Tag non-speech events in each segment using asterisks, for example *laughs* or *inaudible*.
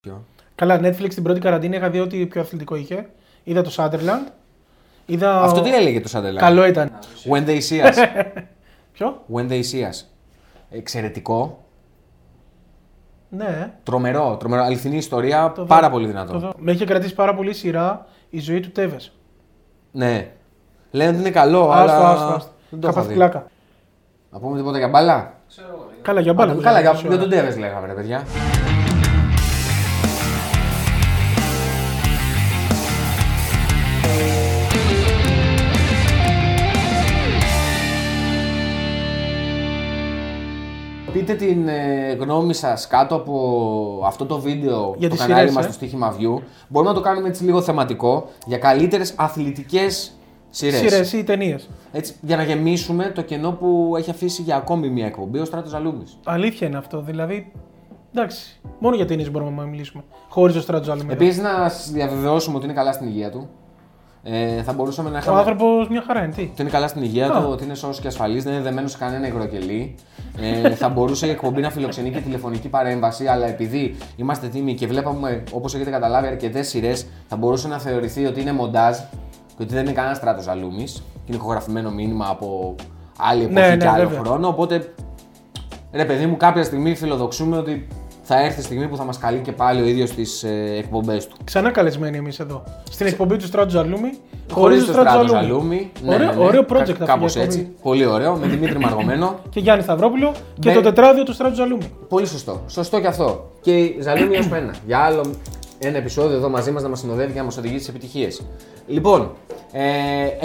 Ποιο; Καλά, Netflix την πρώτη καραντίνα είχα δει ότι πιο αθλητικό είχε. Είδα το Sunderland. Είδα... Αυτό τι έλεγε το Σαντελά. Καλό ήταν. When they see us. *laughs* Ποιο; When they see us. Εξαιρετικό. Ναι. Τρομερό, τρομερό. Αληθινή ιστορία. Το πάρα δω. πολύ Το δυνατό. δω. Με είχε κρατήσει πάρα πολύ σειρά η ζωή του Τέβες. Ναι. Λένε ότι είναι καλό, Άστο, αλλά. άστο, άστο. Δεν το Είχα έχω πάθει δει. πλάκα. Να πούμε τίποτα για μπάλα; Καλά, για μπάλα. Α, μιλάμε, Καλά, για, μισή για ώρα. τον Τέβες λέγαμε, ρε παιδιά. Πείτε την ε, γνώμη σας κάτω από αυτό το βίντεο Για το τις κανάλι σειρές, μας ε. στο Στοίχημα View. Μπορούμε να το κάνουμε έτσι λίγο θεματικό για καλύτερες αθλητικές σειρές. Σειρές ή ταινίες. Έτσι, για να γεμίσουμε το κενό που έχει αφήσει για ακόμη μια εκπομπή ο Στράτος Ζαλούμης. Αλήθεια είναι αυτό. Δηλαδή. Εντάξει. Μόνο για ταινίες μπορούμε να μιλήσουμε. Χωρίς το στράτζο άλλο Επίσης, να σας διαβεβαιώσουμε ότι είναι καλά στην υγεία του. Ε, θα μπορούσαμε να Ο είχαμε. άνθρωπος μια χαρά είναι. Τι. Ότι είναι καλά στην υγεία Α. του, ότι είναι σώσο και ασφαλής, δεν είναι δεμένος σε κανένα υγροκελί. Ε, θα μπορούσε η εκπομπή να φιλοξενεί και τηλεφωνική παρέμβαση, αλλά επειδή είμαστε τίμοι και βλέπαμε, όπως έχετε καταλάβει, αρκετές σειρές, θα μπορούσε να θεωρηθεί ότι είναι μοντάζ και ότι δεν είναι κανένας στράτος αλούμης και είναι ηχογραφημένο μήνυμα από άλλη εποχή Ναι, και ναι, άλλο βέβαια. χρόνο. Οπότε, ρε παιδί μου, κάποια στιγμή φιλοδοξούμε ότι θα έρθει η στιγμή που θα μας καλεί και πάλι ο ίδιος τις ε, εκπομπές του. Ξανά καλεσμένοι εμείς εδώ. Στην εκπομπή του Στράτζου Ζαλούμι. Χωρίς το στράτο Ζαλούμι. Ζαλούμι. Ναι, Ωραίο- ναι, ναι. ωραίο project Κα- αυτό Κάπως για εκπομπή. έτσι. Πολύ ωραίο. Με Δημήτρη Μαργομένο. *laughs* Και Γιάννη Σταυρόπουλο και Με- το τετράδιο του Στράτζου Ζαλούμι. Πολύ σωστό. Σωστό και αυτό. Και η Ζαλούμι ως ένα. Για άλλο ένα επεισόδιο εδώ μαζί μας να μας συνοδεύει και να μας οδηγήσει σε επιτυχίες. Λοιπόν, ε,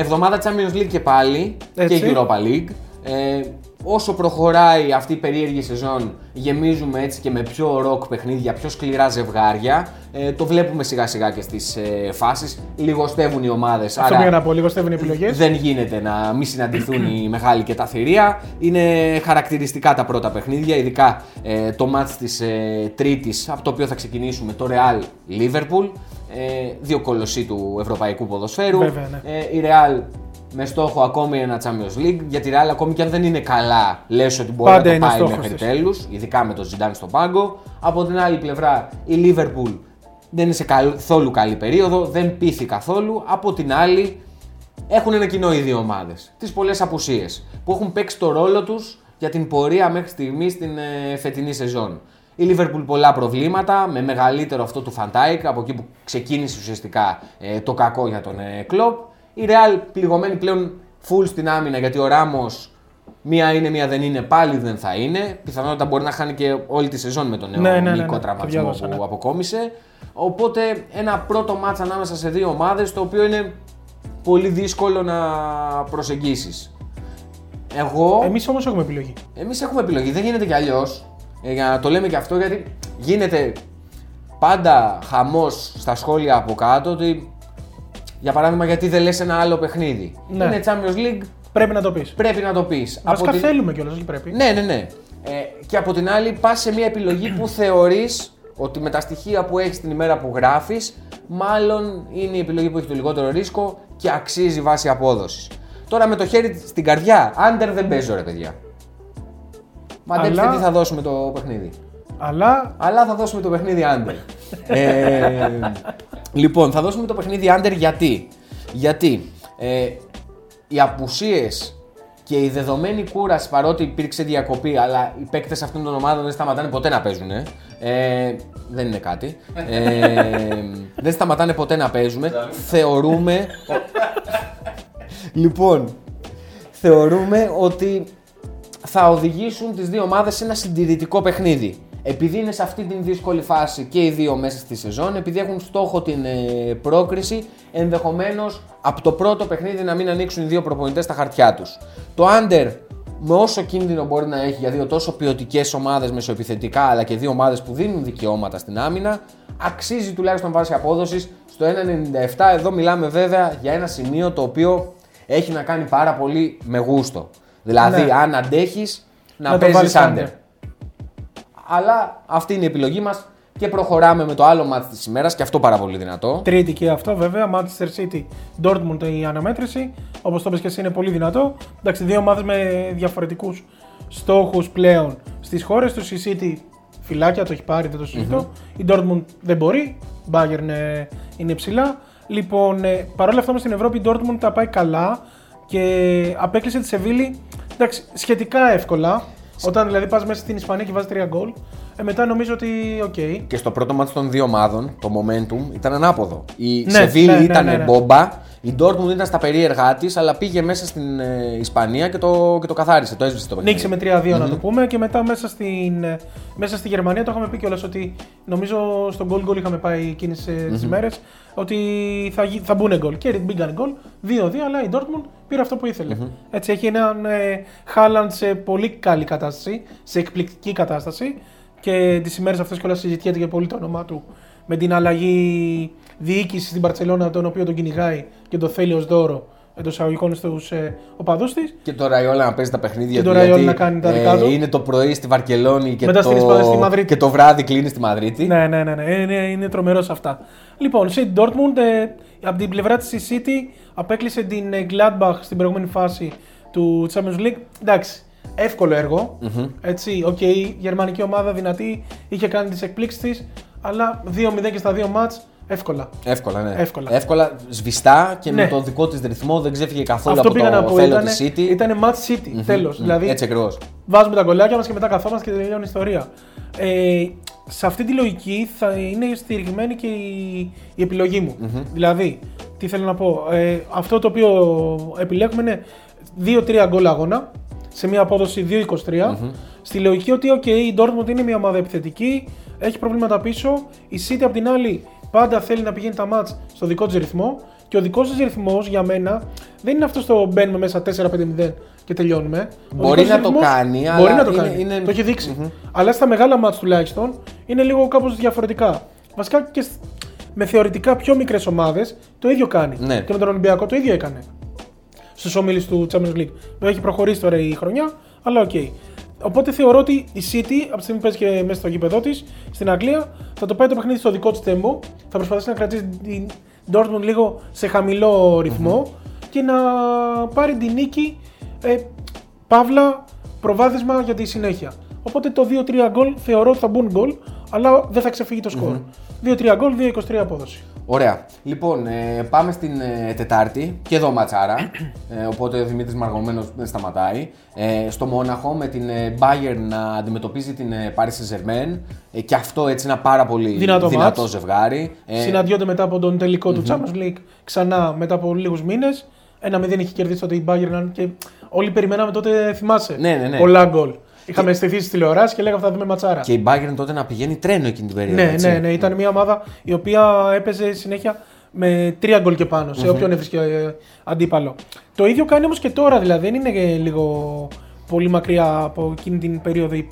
εβδομάδα Champions League και πάλι Έτσι. και Europa League. Ε, όσο προχωράει αυτή η περίεργη σεζόν, γεμίζουμε έτσι και με πιο ροκ παιχνίδια, πιο σκληρά ζευγάρια. Ε, το βλέπουμε σιγά σιγά και στις ε, φάσεις. Λιγοστεύουν οι ομάδες. Αυτό πήγα να πω. Λίγο στέβουν οι επιλογές. Δεν γίνεται να μην συναντηθούν οι *clears throat* μεγάλοι και τα θηρία. Είναι χαρακτηριστικά τα πρώτα παιχνίδια, ειδικά ε, το μάτς της ε, Τρίτης, από το οποίο θα ξεκινήσουμε, το Real Liverpool. Ε, δύο κολοσσοί του ευρωπαϊκού ποδοσφαίρου. Βέβαια, ναι. ε, η Real με στόχο ακόμη ένα Champions League. Γιατί η Real ακόμη και αν δεν είναι καλά, λες ότι μπορεί Πάντα να είναι το πάει στόχος μέχρι της. τέλους, ειδικά με τον Zidane στο πάγκο. Από την άλλη πλευρά η Liverpool δεν είναι σε καθόλου καλή περίοδο, δεν πείθει καθόλου. Από την άλλη έχουν ένα κοινό οι δύο ομάδες. Τις πολλές απουσίες που έχουν παίξει το ρόλο τους για την πορεία μέχρι στιγμής στην ε, φετινή σεζόν. Η Λίβερπουλ πολλά προβλήματα, με μεγαλύτερο αυτό του Φαν Ντάικ, από εκεί που ξεκίνησε ουσιαστικά ε, το κακό για τον ε, Κλοπ. Η Ρεάλ πληγωμένη πλέον full στην άμυνα γιατί ο Ράμος μία είναι, μία δεν είναι, πάλι δεν θα είναι. Πιθανότατα μπορεί να χάνει και όλη τη σεζόν με τον νέο Ναι, ναι, ναι, μυϊκό ναι, το τραυματισμό διάβασα, που ναι. αποκόμισε. Οπότε ένα πρώτο ματς ανάμεσα σε δύο ομάδες το οποίο είναι πολύ δύσκολο να προσεγγίσεις. Εγώ, Εμείς όμως έχουμε επιλογή. εμείς έχουμε επιλογή, δεν γίνεται κι αλλιώς. Ε, για να το λέμε και αυτό γιατί γίνεται πάντα χαμός στα σχόλια από κάτω ότι για παράδειγμα γιατί δεν λες ένα άλλο παιχνίδι. Ναι. Είναι Champions League, Πρέπει να το πεις. πρέπει να το πεις. Βασικά την- θέλουμε κιόλας, όχι πρέπει. ναι, ναι, ναι. Ε, και από την άλλη, πας σε μια επιλογή που θεωρείς ότι με τα στοιχεία που έχεις την ημέρα που γράφεις, μάλλον είναι η επιλογή που έχει το λιγότερο ρίσκο και αξίζει βάση απόδοσης. Τώρα με το χέρι στην καρδιά, άντερ δεν παίζω ρε παιδιά. Μαντέψτε Αλλά- τι θα δώσουμε το παιχνίδι. Αλλά Αλλά θα δώσουμε το παιχνίδι under. *laughs* ε, λοιπόν, θα δώσουμε το παιχνίδι under γιατί. Γιατί ε, οι απουσίες και η δεδομένη κούραση παρότι υπήρξε διακοπή, αλλά οι παίκτες αυτών των ομάδων δεν σταματάνε ποτέ να παίζουν. Ε, δεν είναι κάτι. Ε, *laughs* δεν σταματάνε ποτέ να παίζουμε. Θεωρούμε. λοιπόν, θεωρούμε ότι θα οδηγήσουν τις δύο ομάδες σε ένα συντηρητικό παιχνίδι. Επειδή είναι σε αυτή την δύσκολη φάση και οι δύο μέσα στη σεζόν, επειδή έχουν στόχο την ε, πρόκριση, ενδεχομένως από το πρώτο παιχνίδι να μην ανοίξουν οι δύο προπονητές στα χαρτιά τους. Το under με όσο κίνδυνο μπορεί να έχει για δύο τόσο ποιοτικές ομάδες μεσοεπιθετικά αλλά και δύο ομάδες που δίνουν δικαιώματα στην άμυνα, αξίζει τουλάχιστον βάση απόδοσης στο 1,97. Εδώ μιλάμε βέβαια για ένα σημείο το οποίο έχει να κάνει πάρα πολύ με γούστο. Δηλαδή, Ναι. αν αντέχεις να, Να το παίζεις βάλεις under. Under. Αλλά αυτή είναι η επιλογή μας και προχωράμε με το άλλο μάτι της ημέρας και αυτό πάρα πολύ δυνατό. τρίτη και αυτό βέβαια. Manchester City, Dortmund η αναμέτρηση. Όπως το είπες και εσύ είναι πολύ δυνατό. Εντάξει, δύο ομάδε με διαφορετικούς στόχους πλέον στις χώρες τους. Η City φυλάκια, το έχει πάρει, δεν το συζητω Η Dortmund δεν μπορεί. Bayern ε, είναι ψηλά. Λοιπόν, ε, παρόλα αυτά όμως στην Ευρώπη η Dortmund τα πάει καλά και απέκλεισε τη Σεβίλη εντάξει, σχετικά εύκολα. Όταν δηλαδή πας μέσα στην Ισπανία και βάζεις τρία γκολ, ε, μετά νομίζω ότι ok. Okay. Και στο πρώτο ματς των δύο ομάδων, το momentum ήταν ανάποδο. Η Ναι, Σεβίλη ναι, ναι, ήταν ναι, ναι. μπόμπα, η Dortmund ήταν στα περίεργά της, αλλά πήγε μέσα στην ε, Ισπανία και το, και το καθάρισε. Το έσβησε το παιχνίδι. Νίκησε με 3-2 να το πούμε και μετά μέσα, στην, ε, μέσα στη Γερμανία το είχαμε πει κιόλας ότι νομίζω στο goal goal είχαμε πάει εκείνες τις μέρες ότι θα, γι- θα μπουν γκολ. Και μπήκαν γκολ 2-2, αλλά η Dortmund πήρε αυτό που ηθελε Έτσι έχει έναν ε, Haaland σε πολύ καλή κατάσταση, σε εκπληκτική κατάσταση και τις ημέρες αυτές κιόλας συζητιέται και πολύ το όνομά του με την αλλαγή διοίκησης στην Παρσελόνα, τον οποίο τον κυνηγάει και το θέλει ως δώρο εντός εισαγωγικών στους ε, οπαδούς της. Και το Ραϊόλα να παίζει τα παιχνίδια Και του. το Ραϊόλα γιατί, να κάνει τα δικά του. Είναι το πρωί στη Βαρκελόνη και, Μετά το... στην Ισπανία, στη Μαδρίτη. και το βράδυ κλείνει στη Μαδρίτη. Ναι, ναι, ναι, ναι. Είναι, είναι τρομερός σε αυτά. Λοιπόν, City Dortmund, ε, από την πλευρά της η City απέκλεισε την ε, Gladbach στην προηγούμενη φάση του Champions League. Εντάξει, εύκολο έργο. Έτσι, οκ, η γερμανική ομάδα δυνατή, είχε κάνει τις εκπλήξεις της, αλλά 2-0 και στα δύο μάτς, εύκολα. Εύκολα, ναι. Εύκολα. Εύκολα, σβηστά και Ναι. με το δικό της ρυθμό δεν ξέφυγε καθόλου Αυτό από πήγα το να πω. θέλω Ήτανε, τη City. ήτανε match City, τέλος. Δηλαδή, Έτσι ακριβώς. βάζουμε τα κολλάκια μας και μετά καθόμαστε και τελειώνει η ιστορία. Ε, σε αυτή τη λογική θα είναι στηριγμένη και η, η επιλογή μου. Δηλαδή, τι θέλω να πω, ε, αυτό το οποίο επιλέγουμε είναι 2-3 γκολ αγώνα σε μια απόδοση 2-23. Στη λογική ότι okay, η Dortmund είναι μια ομάδα επιθετική, έχει προβλήματα πίσω. Η City απ' την άλλη πάντα θέλει να πηγαίνει τα μάτς στο δικό της ρυθμό και ο δικός της ρυθμός για μένα δεν είναι αυτό το μπαίνουμε μέσα 4-5-0 και τελειώνουμε. Ο Μπορεί δικός να το ρυθμός κάνει, Μπορεί αλλά να το είναι- κάνει. είναι- Το έχει δείξει. Αλλά στα μεγάλα μάτς τουλάχιστον είναι λίγο κάπως διαφορετικά. Βασικά και σ- με θεωρητικά πιο μικρές ομάδες το ίδιο κάνει. Ναι. Και με τον Ολυμπιακό το ίδιο έκανε. Στους ομίλους του Champions League. Βέβαια έχει προχωρήσει τώρα η χρονιά, αλλά οκ. Οπότε θεωρώ ότι η City, από τη στιγμή που παίζει και μέσα στο γήπεδό της, στην Αγγλία, θα το πάει το παιχνίδι στο δικό της τέμπο. Θα προσπαθήσει να κρατήσει την Dortmund λίγο σε χαμηλό ρυθμό και να πάρει την νίκη. Ε, παύλα, προβάδισμα για τη συνέχεια. Οπότε το 2-3 γκολ θεωρώ ότι θα μπουν γκολ, αλλά δεν θα ξεφύγει το σκορ. 2-3 γκολ, 2-23 απόδοση. Ωραία. Λοιπόν, ε, πάμε στην ε, Τετάρτη και εδώ ματσάρα. *clears throat* ε, οπότε ο Δημήτρης Μαργομένο δεν σταματάει. Ε, στο Μόναχο με την ε, Bayern να αντιμετωπίζει την ε, Paris Saint-Germain. Ε, και αυτό έτσι ένα πάρα πολύ Δυνατό δυνατό μάτς. ζευγάρι. Ε, Συναντιόνται μετά από τον τελικο του Champions League ξανά μετά από λίγους μήνες. Ένα μηδέν είχε κερδίσει τότε η Bayern και όλοι περιμέναμε τότε, θυμάσαι. Ναι, ναι, ναι. Πολλά γκολ. Είχαμε στηθεί στι τηλεοράσει και λέγαμε θα δούμε ματσάρα. και η Bayern τότε να πηγαίνει τρένο εκείνη την περίοδο. Ναι, έτσι. ναι, ναι. Ήταν μια ομάδα η οποία έπαιζε συνέχεια με τρία γκολ και πάνω σε όποιον έβρισκε ε, αντίπαλο. Το ίδιο κάνει όμως και τώρα, δηλαδή δεν είναι και λίγο πολύ μακριά από εκείνη την περίοδο η,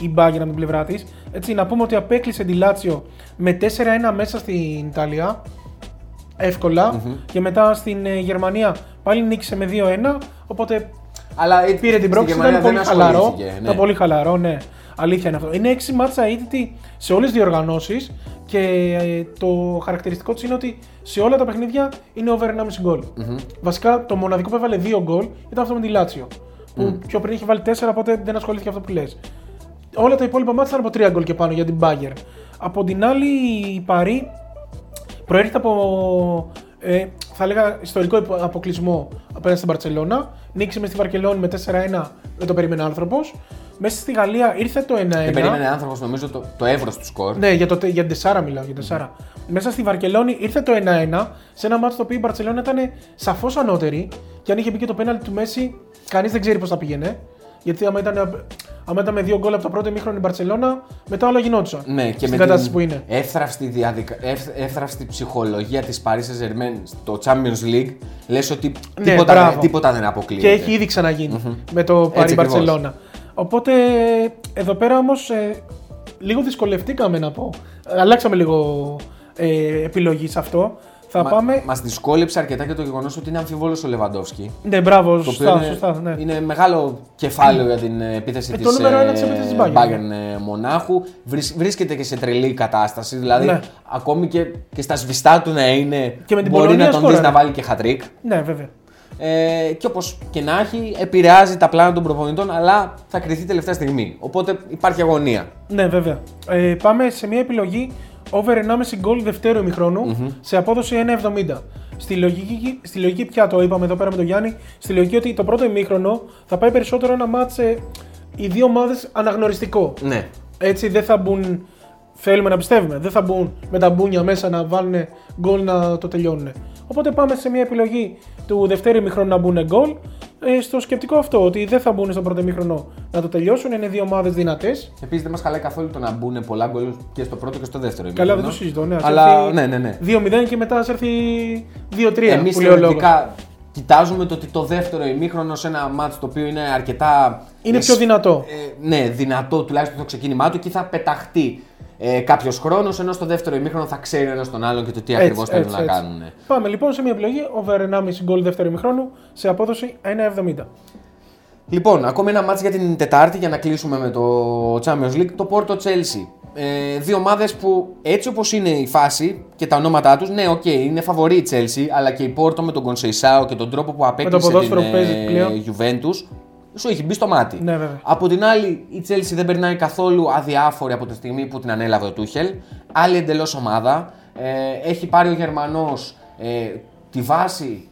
η Bayern από την πλευρά της. Έτσι, να πούμε ότι απέκλεισε τη Λάτσιο με 4-1 μέσα στην Ιταλία. ευκολα και μετά στην ε, Γερμανία πάλι νίκησε με 2-1. Οπότε Αλλά ε, πήρε την στη πρόκληση, Γερμανία ήταν πολύ δεν χαλαρό. ασχολήθηκε, ναι. Ήταν πολύ χαλαρό, ναι. Αλήθεια είναι αυτό. Είναι 6 μάτσα αίτητη σε όλες τις διοργανώσεις και ε, το χαρακτηριστικό του είναι ότι σε όλα τα παιχνίδια είναι over 1,5 γκολ. Βασικά το μοναδικό που έβαλε 2 γκολ ήταν αυτό με τη Λάτσιο. Που πιο πριν είχε βάλει 4, οπότε δεν ασχολήθηκε αυτό που λες. Όλα τα υπόλοιπα μάτια ήταν από 3 γκολ και πάνω για την Bayern. Από την άλλη, η Παρή προέρχεται από ε, θα έλεγα ιστορικό υπο- αποκλεισμό απέναντι στην Παρσελώνα. Νίκησε μες στη Βαρκελόνη με 4-1, δεν το περίμενε άνθρωπος. Μέσα στη Γαλλία ήρθε το 1-1. Δεν περίμενε άνθρωπος νομίζω το, το εύρος του σκορ. Ναι, για, το, τε- για την 4 μιλάω. Για 4. Μέσα στη Βαρκελόνη ήρθε το 1-1 σε ένα μάτσο το οποίο η Μπαρσελόνα ήταν σαφώς ανώτερη και αν είχε μπει και το πέναλτι του Μέση, κανείς δεν ξέρει πώς θα πήγαινε. Γιατί άμα ήταν, άμα ήταν με δύο γκολ από το πρώτο ημίχρονο η Μπαρσελόνα, μετά όλα γινόντουσαν. Ναι, και στην με κατάσταση την που είναι. Εύθραυστη, διαδικα... εύθ- εύθραυστη ψυχολογία της Paris Saint-Germain στο Champions League λες ότι Ναι, τίποτα, μπράβο. δεν, τίποτα δεν αποκλείεται. Και έχει ήδη ξαναγίνει με το Παρί Έτσι ακριβώς. Μπαρσελόνα. Οπότε εδώ πέρα όμως ε, λίγο δυσκολευτήκαμε να πω. Αλλάξαμε λίγο ε, επιλογή σε αυτό. Θα Μα, πάμε. Μας δυσκόλεψε αρκετά και το γεγονός ότι είναι αμφιβόλος ο Λεβαντόφσκι. Ναι, μπράβο, Το σωστά, οποίο είναι, σωστά. Ναι. είναι μεγάλο κεφάλαιο για την ε, επίθεση Ε, της το νούμερο ένα της ε, επίθεσης της Bayern. Bayern, ε, Μονάχου. Βρίσ- βρίσκεται και σε τρελή κατάσταση. Δηλαδή, Ναι. ακόμη και, και στα σβηστά του να είναι, Και με την μπορεί Πολωνία να τον δεις σκόραρε. να βάλει και χατρίκ. ναι, βέβαια. Ε, και όπως και να έχει, επηρεάζει τα πλάνα των προπονητών, αλλά θα κρυθεί τελευταία στιγμή. Οπότε υπάρχει αγωνία. Ναι, βέβαια. Ε, πάμε σε μια επιλογή over 1,5 γκολ δευτέρου ημιχρόνου, σε απόδοση 1,70. Στη λογική, στη λογική πια το είπαμε εδώ πέρα με τον Γιάννη, στη λογική ότι το πρώτο ημίχρονο θα πάει περισσότερο ένα μάτσε οι δύο ομάδες αναγνωριστικό. Ναι. Έτσι δεν θα μπουν, θέλουμε να πιστεύουμε, δεν θα μπουν με τα μπούνια μέσα να βάλουν γκολ να το τελειώνουν. Οπότε πάμε σε μια επιλογή του δευτέρου ημίχρονου να μπουν γκολ. Ε, στο σκεπτικό αυτό, ότι δεν θα μπουν στο πρώτο ημίχρονο να το τελειώσουν, είναι δύο ομάδες δυνατές. Επίσης δεν μας χαλάει καθόλου το να μπουν πολλά γκολ και στο πρώτο και στο δεύτερο Καλά, δεν ημίχρονο. το συζητώ. Ναι, ας Αλλά έρθει ναι, ναι, ναι. 2-0 και μετά ας έρθει 2-3. Εμείς που λέει ο λόγος. θεωρητικά κοιτάζουμε το ότι το δεύτερο ημίχρονο σε ένα μάτς το οποίο είναι αρκετά. Είναι ε, πιο δυνατό. ε, ναι, δυνατό τουλάχιστον το ξεκίνημά του και θα πεταχτεί ε, κάποιος χρόνος, ενώ στο δεύτερο ημίχρονο θα ξέρει ένας τον άλλον και το τι Έτσι, ακριβώς θέλουν έτσι, να έτσι. κάνουν. Πάμε λοιπόν σε μια επιλογή over 1,5 γκολ δεύτερο ημιχρόνου σε απόδοση 1,70. Λοιπόν, ακόμη ένα μάτς για την Τετάρτη για να κλείσουμε με το Champions League, το Porto Chelsea. Ε, δύο ομάδες που έτσι όπως είναι η φάση και τα ονόματά τους, ναι, οκ, είναι φαβορή η Chelsea, αλλά και η Porto με τον Κονσεϊσάο και τον τρόπο που απέκτησε την ποδόσφαιρο που παίζει πλέον. ε, Juventus, σου έχει μπει στο μάτι. Ναι, βέβαια. Από την άλλη, η Chelsea δεν περνάει καθόλου αδιάφορη από τη στιγμή που την ανέλαβε ο Τούχελ. Άλλη εντελώς ομάδα. Ε, έχει πάρει ο Γερμανός ε, τη βάση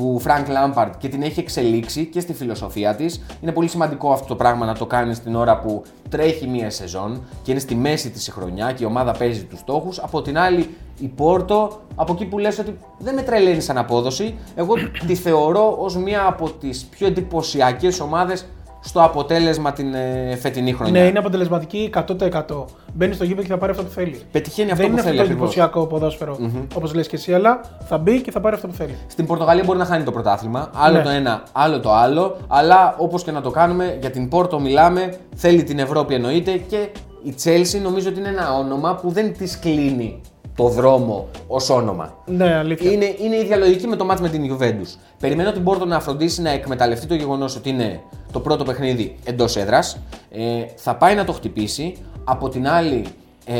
του Frank Lampard και την έχει εξελίξει και στη φιλοσοφία της. Είναι πολύ σημαντικό αυτό το πράγμα να το κάνεις στην ώρα που τρέχει μία σεζόν και είναι στη μέση της χρονιά και η ομάδα παίζει τους στόχους. Από την άλλη, η Πόρτο, από εκεί που λες ότι δεν με τρελαίνει σαν απόδοση, εγώ τη θεωρώ ως μία από τις πιο εντυπωσιακές ομάδες στο αποτέλεσμα την ε, φετινή χρονιά. Ναι, είναι αποτελεσματική 100%. Μπαίνει στο γήπεδο και θα πάρει αυτό που θέλει. Πετυχαίνει αυτό δεν που είναι αυτό θέλει το ακριβώς. εντυπωσιακό ποδόσφαιρο, όπως λες και εσύ, αλλά θα μπει και θα πάρει αυτό που θέλει. Στην Πορτογαλία μπορεί να χάνει το πρωτάθλημα. Άλλο Ναι. το ένα, άλλο το άλλο. Αλλά όπως και να το κάνουμε, για την Πόρτο μιλάμε. Θέλει την Ευρώπη εννοείται και η Chelsea νομίζω ότι είναι ένα όνομα που δεν της κλείνει το δρόμο ως όνομα. Ναι, αλήθεια. Είναι, είναι η ίδια λογική με το μάτς με την Juventus. Περιμένω την Πόρτο να φροντίσει να εκμεταλλευτεί το γεγονός ότι είναι το πρώτο παιχνίδι εντός έδρας. Ε, θα πάει να το χτυπήσει. Από την άλλη, ε,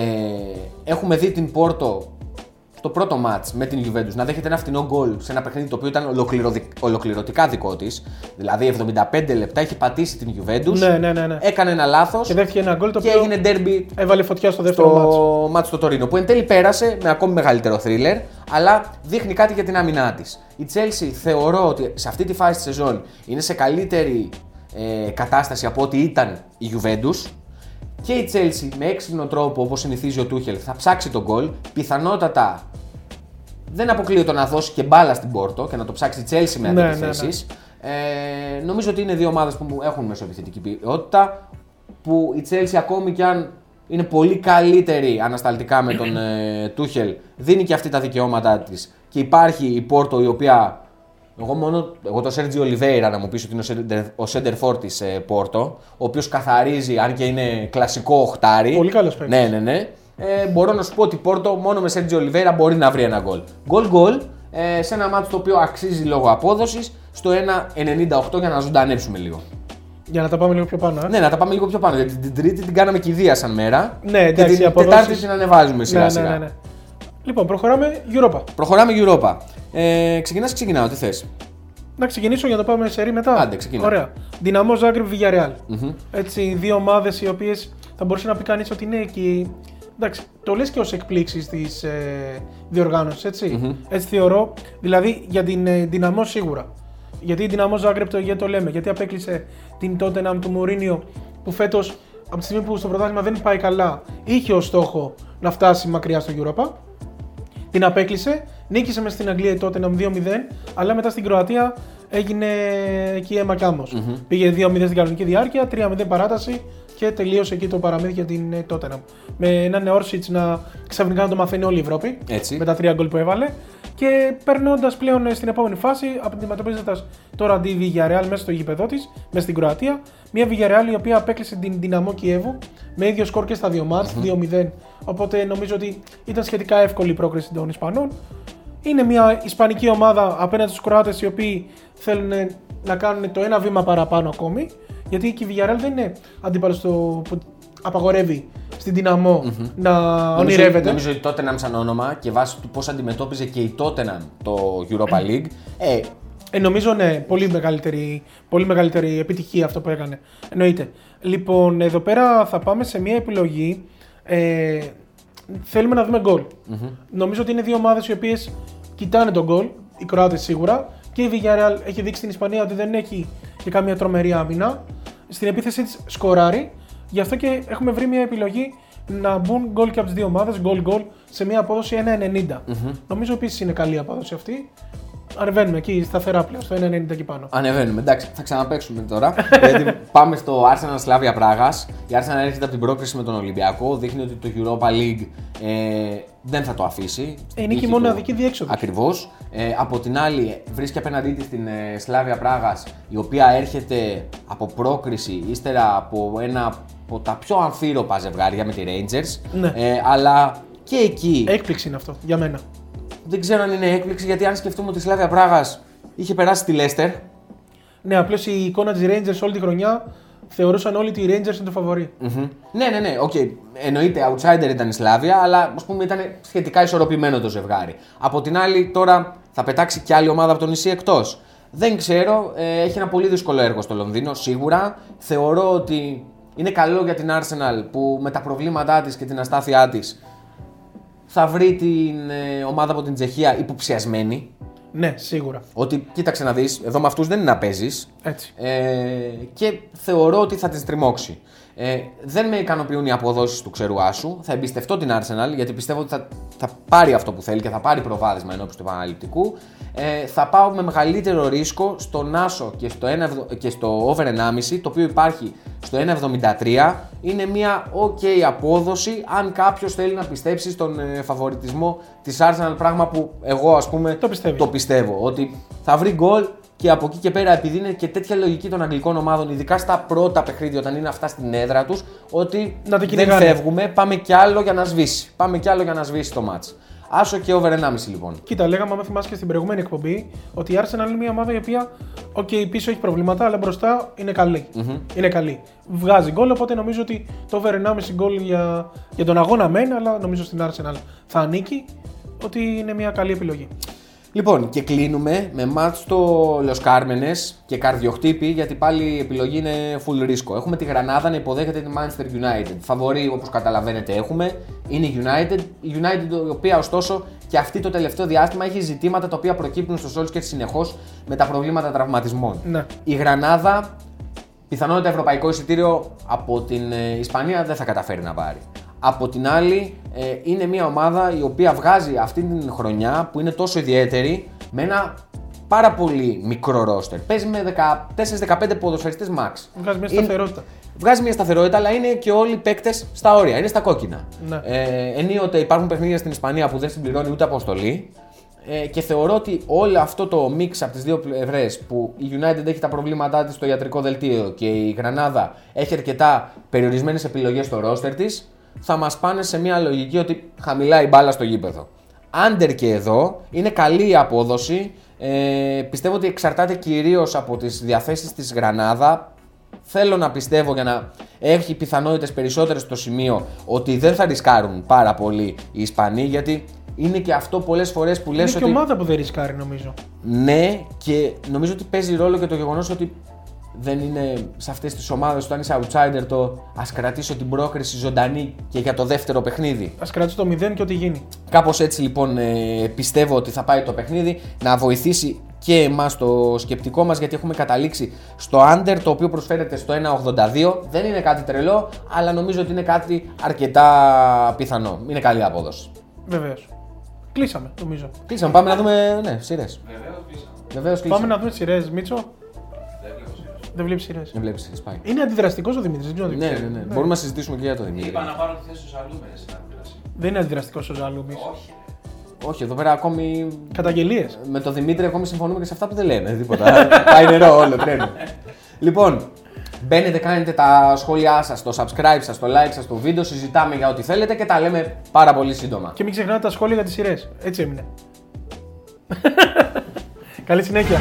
έχουμε δει την Πόρτο στο πρώτο μάτς με την Juventus να δέχεται ένα φτηνό γκολ σε ένα παιχνίδι το οποίο ήταν ολοκληρωδικ- ολοκληρωτικά δικό της. Δηλαδή 75 λεπτά έχει πατήσει την Juventus. Ναι, ναι, ναι, ναι. Έκανε ένα λάθος Και δέχτηκε ένα γκολ το και οποίο έγινε derby έβαλε φωτιά στο δεύτερο μάτσο. στο μάτι στο Τωρίνο. Που εν τέλει πέρασε με ακόμη μεγαλύτερο θρίλερ, αλλά δείχνει κάτι για την άμυνά της. Η Chelsea θεωρώ ότι σε αυτή τη φάση της σεζόν είναι σε καλύτερη ε, κατάσταση από ό,τι ήταν η Juventus. Και η Chelsea με έξυπνο τρόπο, όπως συνηθίζει ο Τούχελ, θα ψάξει τον γκολ. Πιθανότατα δεν αποκλείω να δώσει και μπάλα στην Πόρτο και να το ψάξει η Chelsea με Ναι, αντιθέσεις. Ε, νομίζω ότι είναι δύο ομάδες που μου έχουν μεσοεπιθετική ποιότητα. Που η Chelsea ακόμη κι αν είναι πολύ καλύτερη ανασταλτικά με τον ε, Τούχελ, δίνει και αυτή τα δικαιώματά της. Και υπάρχει η Πόρτο η οποία. Εγώ μόνο εγώ το Σέρτζι Ολιβέηρα να μου πεις ότι είναι ο center- ο center for της ε, Πόρτο, ο οποίος καθαρίζει αν και είναι κλασικό οχτάρι. Πολύ καλός παίκτης. Ναι, ναι, ναι. Ε, μπορώ να σου πω ότι η Πόρτο μόνο με Σέρτζι Ολιβέηρα μπορεί να βρει ένα γκολ. Γκολ γκολ ε, σε ένα μάτσο το οποίο αξίζει λόγω απόδοσης στο 1,98 για να ζωντανέψουμε λίγο. Για να τα πάμε λίγο πιο πάνω. Ε. Ναι, να τα πάμε λίγο πιο πάνω. Γιατί την Τρίτη την κάναμε κηδεία σαν μέρα. Ναι, εντάξει, και οι την αποδόσεις- Τετάρτη την ανεβάζουμε σιγά ναι, σιγά. ναι, ναι, ναι. Λοιπόν, προχωράμε Europa. Προχωράμε Europa. Ε, Ξεκινάς ή ξεκινάω, τι θες; Να ξεκινήσω για να πάμε σε ρί μετά. Άντε, ξεκινά. Ωραία. Δυναμό Ζάγκρεπ Villarreal. Έτσι, δύο ομάδες οι οποίες θα μπορούσε να πει κανείς ότι είναι εκεί. Εντάξει, το λες και ως εκπλήξεις της ε, διοργάνωσης, έτσι. Έτσι θεωρώ. Δηλαδή για την ε, Δυναμό σίγουρα. Γιατί η Δυναμό Ζάγκρεπ το, γιατί το λέμε, γιατί απέκλεισε την Tottenham του Μουρίνιο που φέτος από τη στιγμή που στο πρωτάθλημα δεν πάει καλά, είχε ως στόχο να φτάσει μακριά στο Europa. Την απέκλεισε, νίκησε μες στην Αγγλία η Tottenham 2-0, αλλά μετά στην Κροατία έγινε εκεί αίμα κι άμμος. Πήγε 2-0 στην κανονική διάρκεια, 3-0 παράταση και τελείωσε εκεί το παραμύθι για την ε, Tottenham. Με έναν Όρσιτ να ξαφνικά να το μαθαίνει όλη η Ευρώπη Έτσι. με τα τρία γκολ που έβαλε. Και περνώντας πλέον ε, στην επόμενη φάση, αντιμετωπίζοντας τώρα τη Villarreal μέσα στο γήπεδό της, μέσα στην Κροατία. Μια Villarreal η οποία απέκλεισε την Δυναμό Κιέβου με ίδιο σκορ και στα δύο μάτς, 2-0. Οπότε νομίζω ότι ήταν σχετικά εύκολη η πρόκριση των Ισπανών. Είναι μια Ισπανική ομάδα απέναντι στους Κροάτες οι οποίοι θέλουν να κάνουν το ένα βήμα παραπάνω ακόμη. Γιατί και η Villarreal δεν είναι αντίπαλος που απαγορεύει στην δυναμό να ονειρεύεται. Νομίζω ότι Tottenham σαν όνομα και βάσει του πώς αντιμετώπιζε και η Tottenham το Europa League. Ε, Ε, νομίζω ναι, πολύ μεγαλύτερη, πολύ μεγαλύτερη επιτυχία αυτό που έκανε. Εννοείται. Λοιπόν, εδώ πέρα θα πάμε σε μια επιλογή. Ε, θέλουμε να δούμε γκολ. Νομίζω ότι είναι δύο ομάδες οι οποίες κοιτάνε τον γκολ. Οι Κροάτες σίγουρα. Και η Villarreal έχει δείξει στην Ισπανία ότι δεν έχει και καμία τρομερή άμυνα. Στην επίθεσή της σκοράρει. Γι' αυτό και έχουμε βρει μια επιλογή να μπουν γκολ και από τι δύο ομάδες, γκολ γκολ, σε μια απόδοση 1,90. Νομίζω επίσης είναι καλή απόδοση αυτή. Ανεβαίνουμε εκεί σταθερά πλέον, στο 1,90 εκεί πάνω. Ανεβαίνουμε. Εντάξει, θα ξαναπέξουμε τώρα. *laughs* γιατί πάμε στο Arsenal Slavia Πράγα. Η Arsenal έρχεται από την πρόκριση με τον Ολυμπιακό. Δείχνει ότι το Europa League ε, δεν θα το αφήσει. Ε, είναι και η μοναδική διέξοδος. Ακριβώς. Ε, από την άλλη, βρίσκει απέναντί της την ε, Σλάβια Πράγα, η οποία έρχεται από πρόκριση ύστερα από ένα από τα πιο αμφίροπα ζευγάρια με τη Rangers. Ναι. Ε, αλλά και εκεί Έκπληξη είναι αυτό για μένα. Δεν ξέρω αν είναι έκπληξη γιατί αν σκεφτούμε ότι η Σλάβια Πράγας είχε περάσει τη Leicester. Ναι, απλώς η εικόνα της Rangers όλη τη χρονιά θεωρούσαν όλοι ότι η Rangers είναι το φαβορή. Μμμ. Ναι, ναι, ναι. οκ. Εννοείται, outsider ήταν η Σλάβια, αλλά ας πούμε ήταν σχετικά ισορροπημένο το ζευγάρι. Από την άλλη, τώρα θα πετάξει κι άλλη ομάδα από το νησί εκτός. Δεν ξέρω. Ε, έχει ένα πολύ δύσκολο έργο στο Λονδίνο, σίγουρα. Θεωρώ ότι είναι καλό για την Arsenal που με τα προβλήματά της και την αστάθειά της θα βρει την ε, ομάδα από την Τσεχία υποψιασμένη. Ναι, σίγουρα. Ότι κοίταξε να δεις, εδώ με αυτούς δεν είναι να παίζεις. Έτσι. Ε, και θεωρώ ότι θα τη τριμώξει. Ε, δεν με ικανοποιούν οι αποδόσεις του ξερού άσου. Θα εμπιστευτώ την Arsenal γιατί πιστεύω ότι θα, θα πάρει αυτό που θέλει και θα πάρει προβάδισμα ενώπιση του επαναληπτικού. Ε, θα πάω με μεγαλύτερο ρίσκο στον Άσο και στο, 1, και στο over 1,5 το οποίο υπάρχει στο 1,73. Είναι μια ok απόδοση αν κάποιος θέλει να πιστέψει στον ε, φαβοριτισμό της Arsenal. Πράγμα που εγώ ας πούμε Το πιστεύεις. το πιστεύω. Ότι θα βρει γκολ και από εκεί και πέρα, επειδή είναι και τέτοια λογική των αγγλικών ομάδων, ειδικά στα πρώτα παιχνίδια όταν είναι αυτά στην έδρα τους, ότι Να το δεν κυνηγάνε. φεύγουμε, πάμε κι άλλο για να σβήσει. Πάμε κι άλλο για να σβήσει το μάτς. Άσο και over 1,5 λοιπόν. Κοίτα, λέγαμε, αν θυμάσαι και στην προηγούμενη εκπομπή, ότι η Arsenal είναι μια ομάδα η οποία, οκ, πίσω έχει προβλήματα, αλλά μπροστά είναι καλή. Είναι καλή. Βγάζει γκολ, οπότε νομίζω ότι το over 1,5 γκολ για, για τον αγώνα μεν, αλλά νομίζω στην Arsenal θα ανήκει ότι είναι μια καλή επιλογή. Λοιπόν, και κλείνουμε με μάτς στο Los Cármenes και καρδιοχτύπι, γιατί πάλι η επιλογή είναι full ρίσκο. Έχουμε τη Γρανάδα να υποδέχεται τη Manchester United. Φαβορή, όπως καταλαβαίνετε, έχουμε. Είναι η United. Η United, η οποία ωστόσο και αυτή το τελευταίο διάστημα έχει ζητήματα τα οποία προκύπτουν στο Solskjaer συνεχώς με τα προβλήματα τραυματισμών. Ναι. Η Γρανάδα, πιθανότητα ευρωπαϊκό εισιτήριο από την ε, Ισπανία δεν θα καταφέρει να πάρει. Από την άλλη, ε, είναι μια ομάδα η οποία βγάζει αυτή την χρονιά που είναι τόσο ιδιαίτερη με ένα πάρα πολύ μικρό ρόστερ. Παίζει με 14-15 ποδοσφαιριστές max. Βγάζει μια Είναι- σταθερότητα. Βγάζει μια σταθερότητα, αλλά είναι και όλοι οι παίκτες στα όρια, είναι στα κόκκινα. Ναι. Ε, ενίοτε υπάρχουν παιχνίδια στην Ισπανία που δεν συμπληρώνει ούτε αποστολή. Ε, και θεωρώ ότι όλο αυτό το mix από τις δύο πλευρές που η United έχει τα προβλήματά της στο ιατρικό δελτίο και η Γρανάδα έχει αρκετά περιορισμένες επιλογές στο ρόστερ της, θα μας πάνε σε μια λογική ότι χαμηλά η μπάλα στο γήπεδο. Άντερ και εδώ είναι καλή η απόδοση. Ε, πιστεύω ότι εξαρτάται κυρίως από τις διαθέσεις της Γρανάδα. Θέλω να πιστεύω για να έχει πιθανότητες περισσότερες στο σημείο ότι δεν θα ρισκάρουν πάρα πολύ οι Ισπανοί γιατί είναι και αυτό πολλές φορές που Είναι λες και ότι. ομάδα που δεν ρισκάρει, νομίζω. Ναι, και νομίζω ότι παίζει ρόλο και το γεγονός ότι δεν είναι σε αυτές τις ομάδες όταν είσαι outsider το ας κρατήσω την πρόκριση ζωντανή και για το δεύτερο παιχνίδι. Α κρατήσει το 0 και ό,τι γίνει. Κάπως έτσι λοιπόν ε, πιστεύω ότι θα πάει το παιχνίδι να βοηθήσει και εμάς το σκεπτικό μας γιατί έχουμε καταλήξει στο under το οποίο προσφέρεται στο 1.82 δεν είναι κάτι τρελό αλλά νομίζω ότι είναι κάτι αρκετά πιθανό είναι καλή απόδοση Βεβαίως. Κλείσαμε, νομίζω. Κλείσαμε, πάμε να δούμε ναι, σειρές Βεβαίως πίσω. Βεβαίως κλείσαμε Πάμε να δούμε σειρές. Μίτσο, Δεν βλέπω σειρές. Δεν βλέπει σειρές. Δεν βλέπεις σειρές, πάει Είναι αντιδραστικός ο Δημήτρης. Δεν ξέρω αν ναι, ξέρεις. ναι, ναι, μπορούμε να συζητήσουμε και για το Δημήτρη Είπα να πάρω τη θέση του Ζαλούμενε στην αντίδραση. Δεν είναι αντιδραστικός ο Ζαλούμι. Όχι. Όχι, εδώ πέρα ακόμη Καταγγελίες. με τον Δημήτρη ακόμη συμφωνούμε και σε αυτά που δεν λένε. Τίποτα. *laughs* Πάει νερό όλο, τρένο. λοιπόν, μπαίνετε, κάνετε τα σχόλιά σας, το subscribe σας, το like σας στο βίντεο, συζητάμε για ό,τι θέλετε και τα λέμε πάρα πολύ σύντομα. Και μην ξεχνάτε τα σχόλια για τις σειρές. Έτσι έμεινε. *laughs* Καλή συνέχεια.